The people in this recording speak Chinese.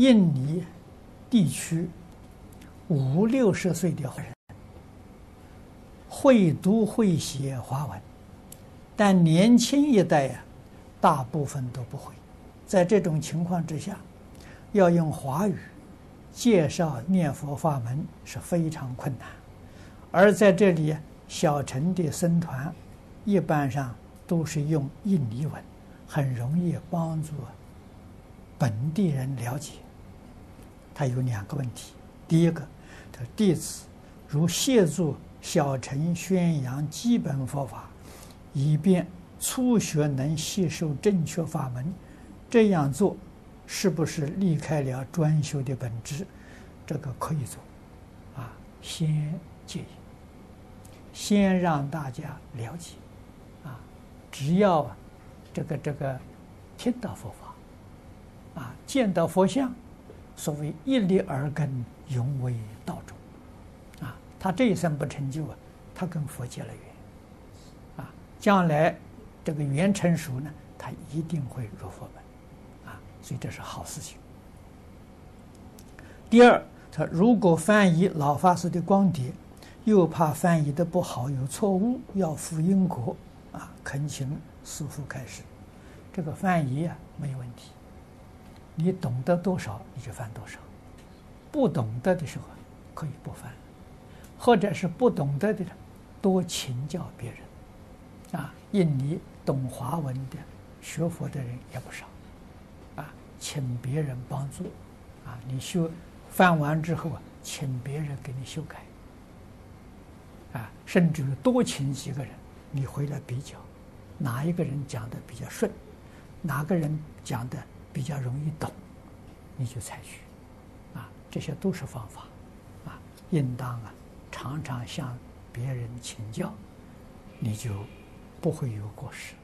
印尼地区五六十岁的人会读会写华文，但年轻一代呀，大部分都不会。在这种情况之下，要用华语介绍念佛法门是非常困难。而在这里，小陈的僧团一般上都是用印尼文，很容易帮助本地人了解。他有两个问题：第一个，他弟子如协助小乘宣扬基本佛法，以便初学能吸收正确法门，这样做是不是离开了专修的本质？这个可以做，啊，先戒引，先让大家了解，啊，只要这个这个听到佛法，啊，见到佛像。所谓一粒而根，永为道种，啊，他这一生不成就啊，他跟佛结了缘，啊，将来这个缘成熟呢，他一定会入佛门，啊，所以这是好事情。第二，他如果翻译老法师的光碟，又怕翻译的不好有错误，要负因果，啊，恳请师父开始。这个翻译啊，没有问题。你懂得多少，你就翻多少；不懂得的时候，可以不翻，或者是不懂得的，多请教别人。啊，印尼懂华文的学佛的人也不少，啊，请别人帮助，啊，你修翻完之后啊，请别人给你修改，啊，甚至于多请几个人，你回来比较，哪一个人讲的比较顺，哪个人讲的。比较容易懂，你就采取，啊，这些都是方法，啊，应当啊，常常向别人请教，你就不会有过失。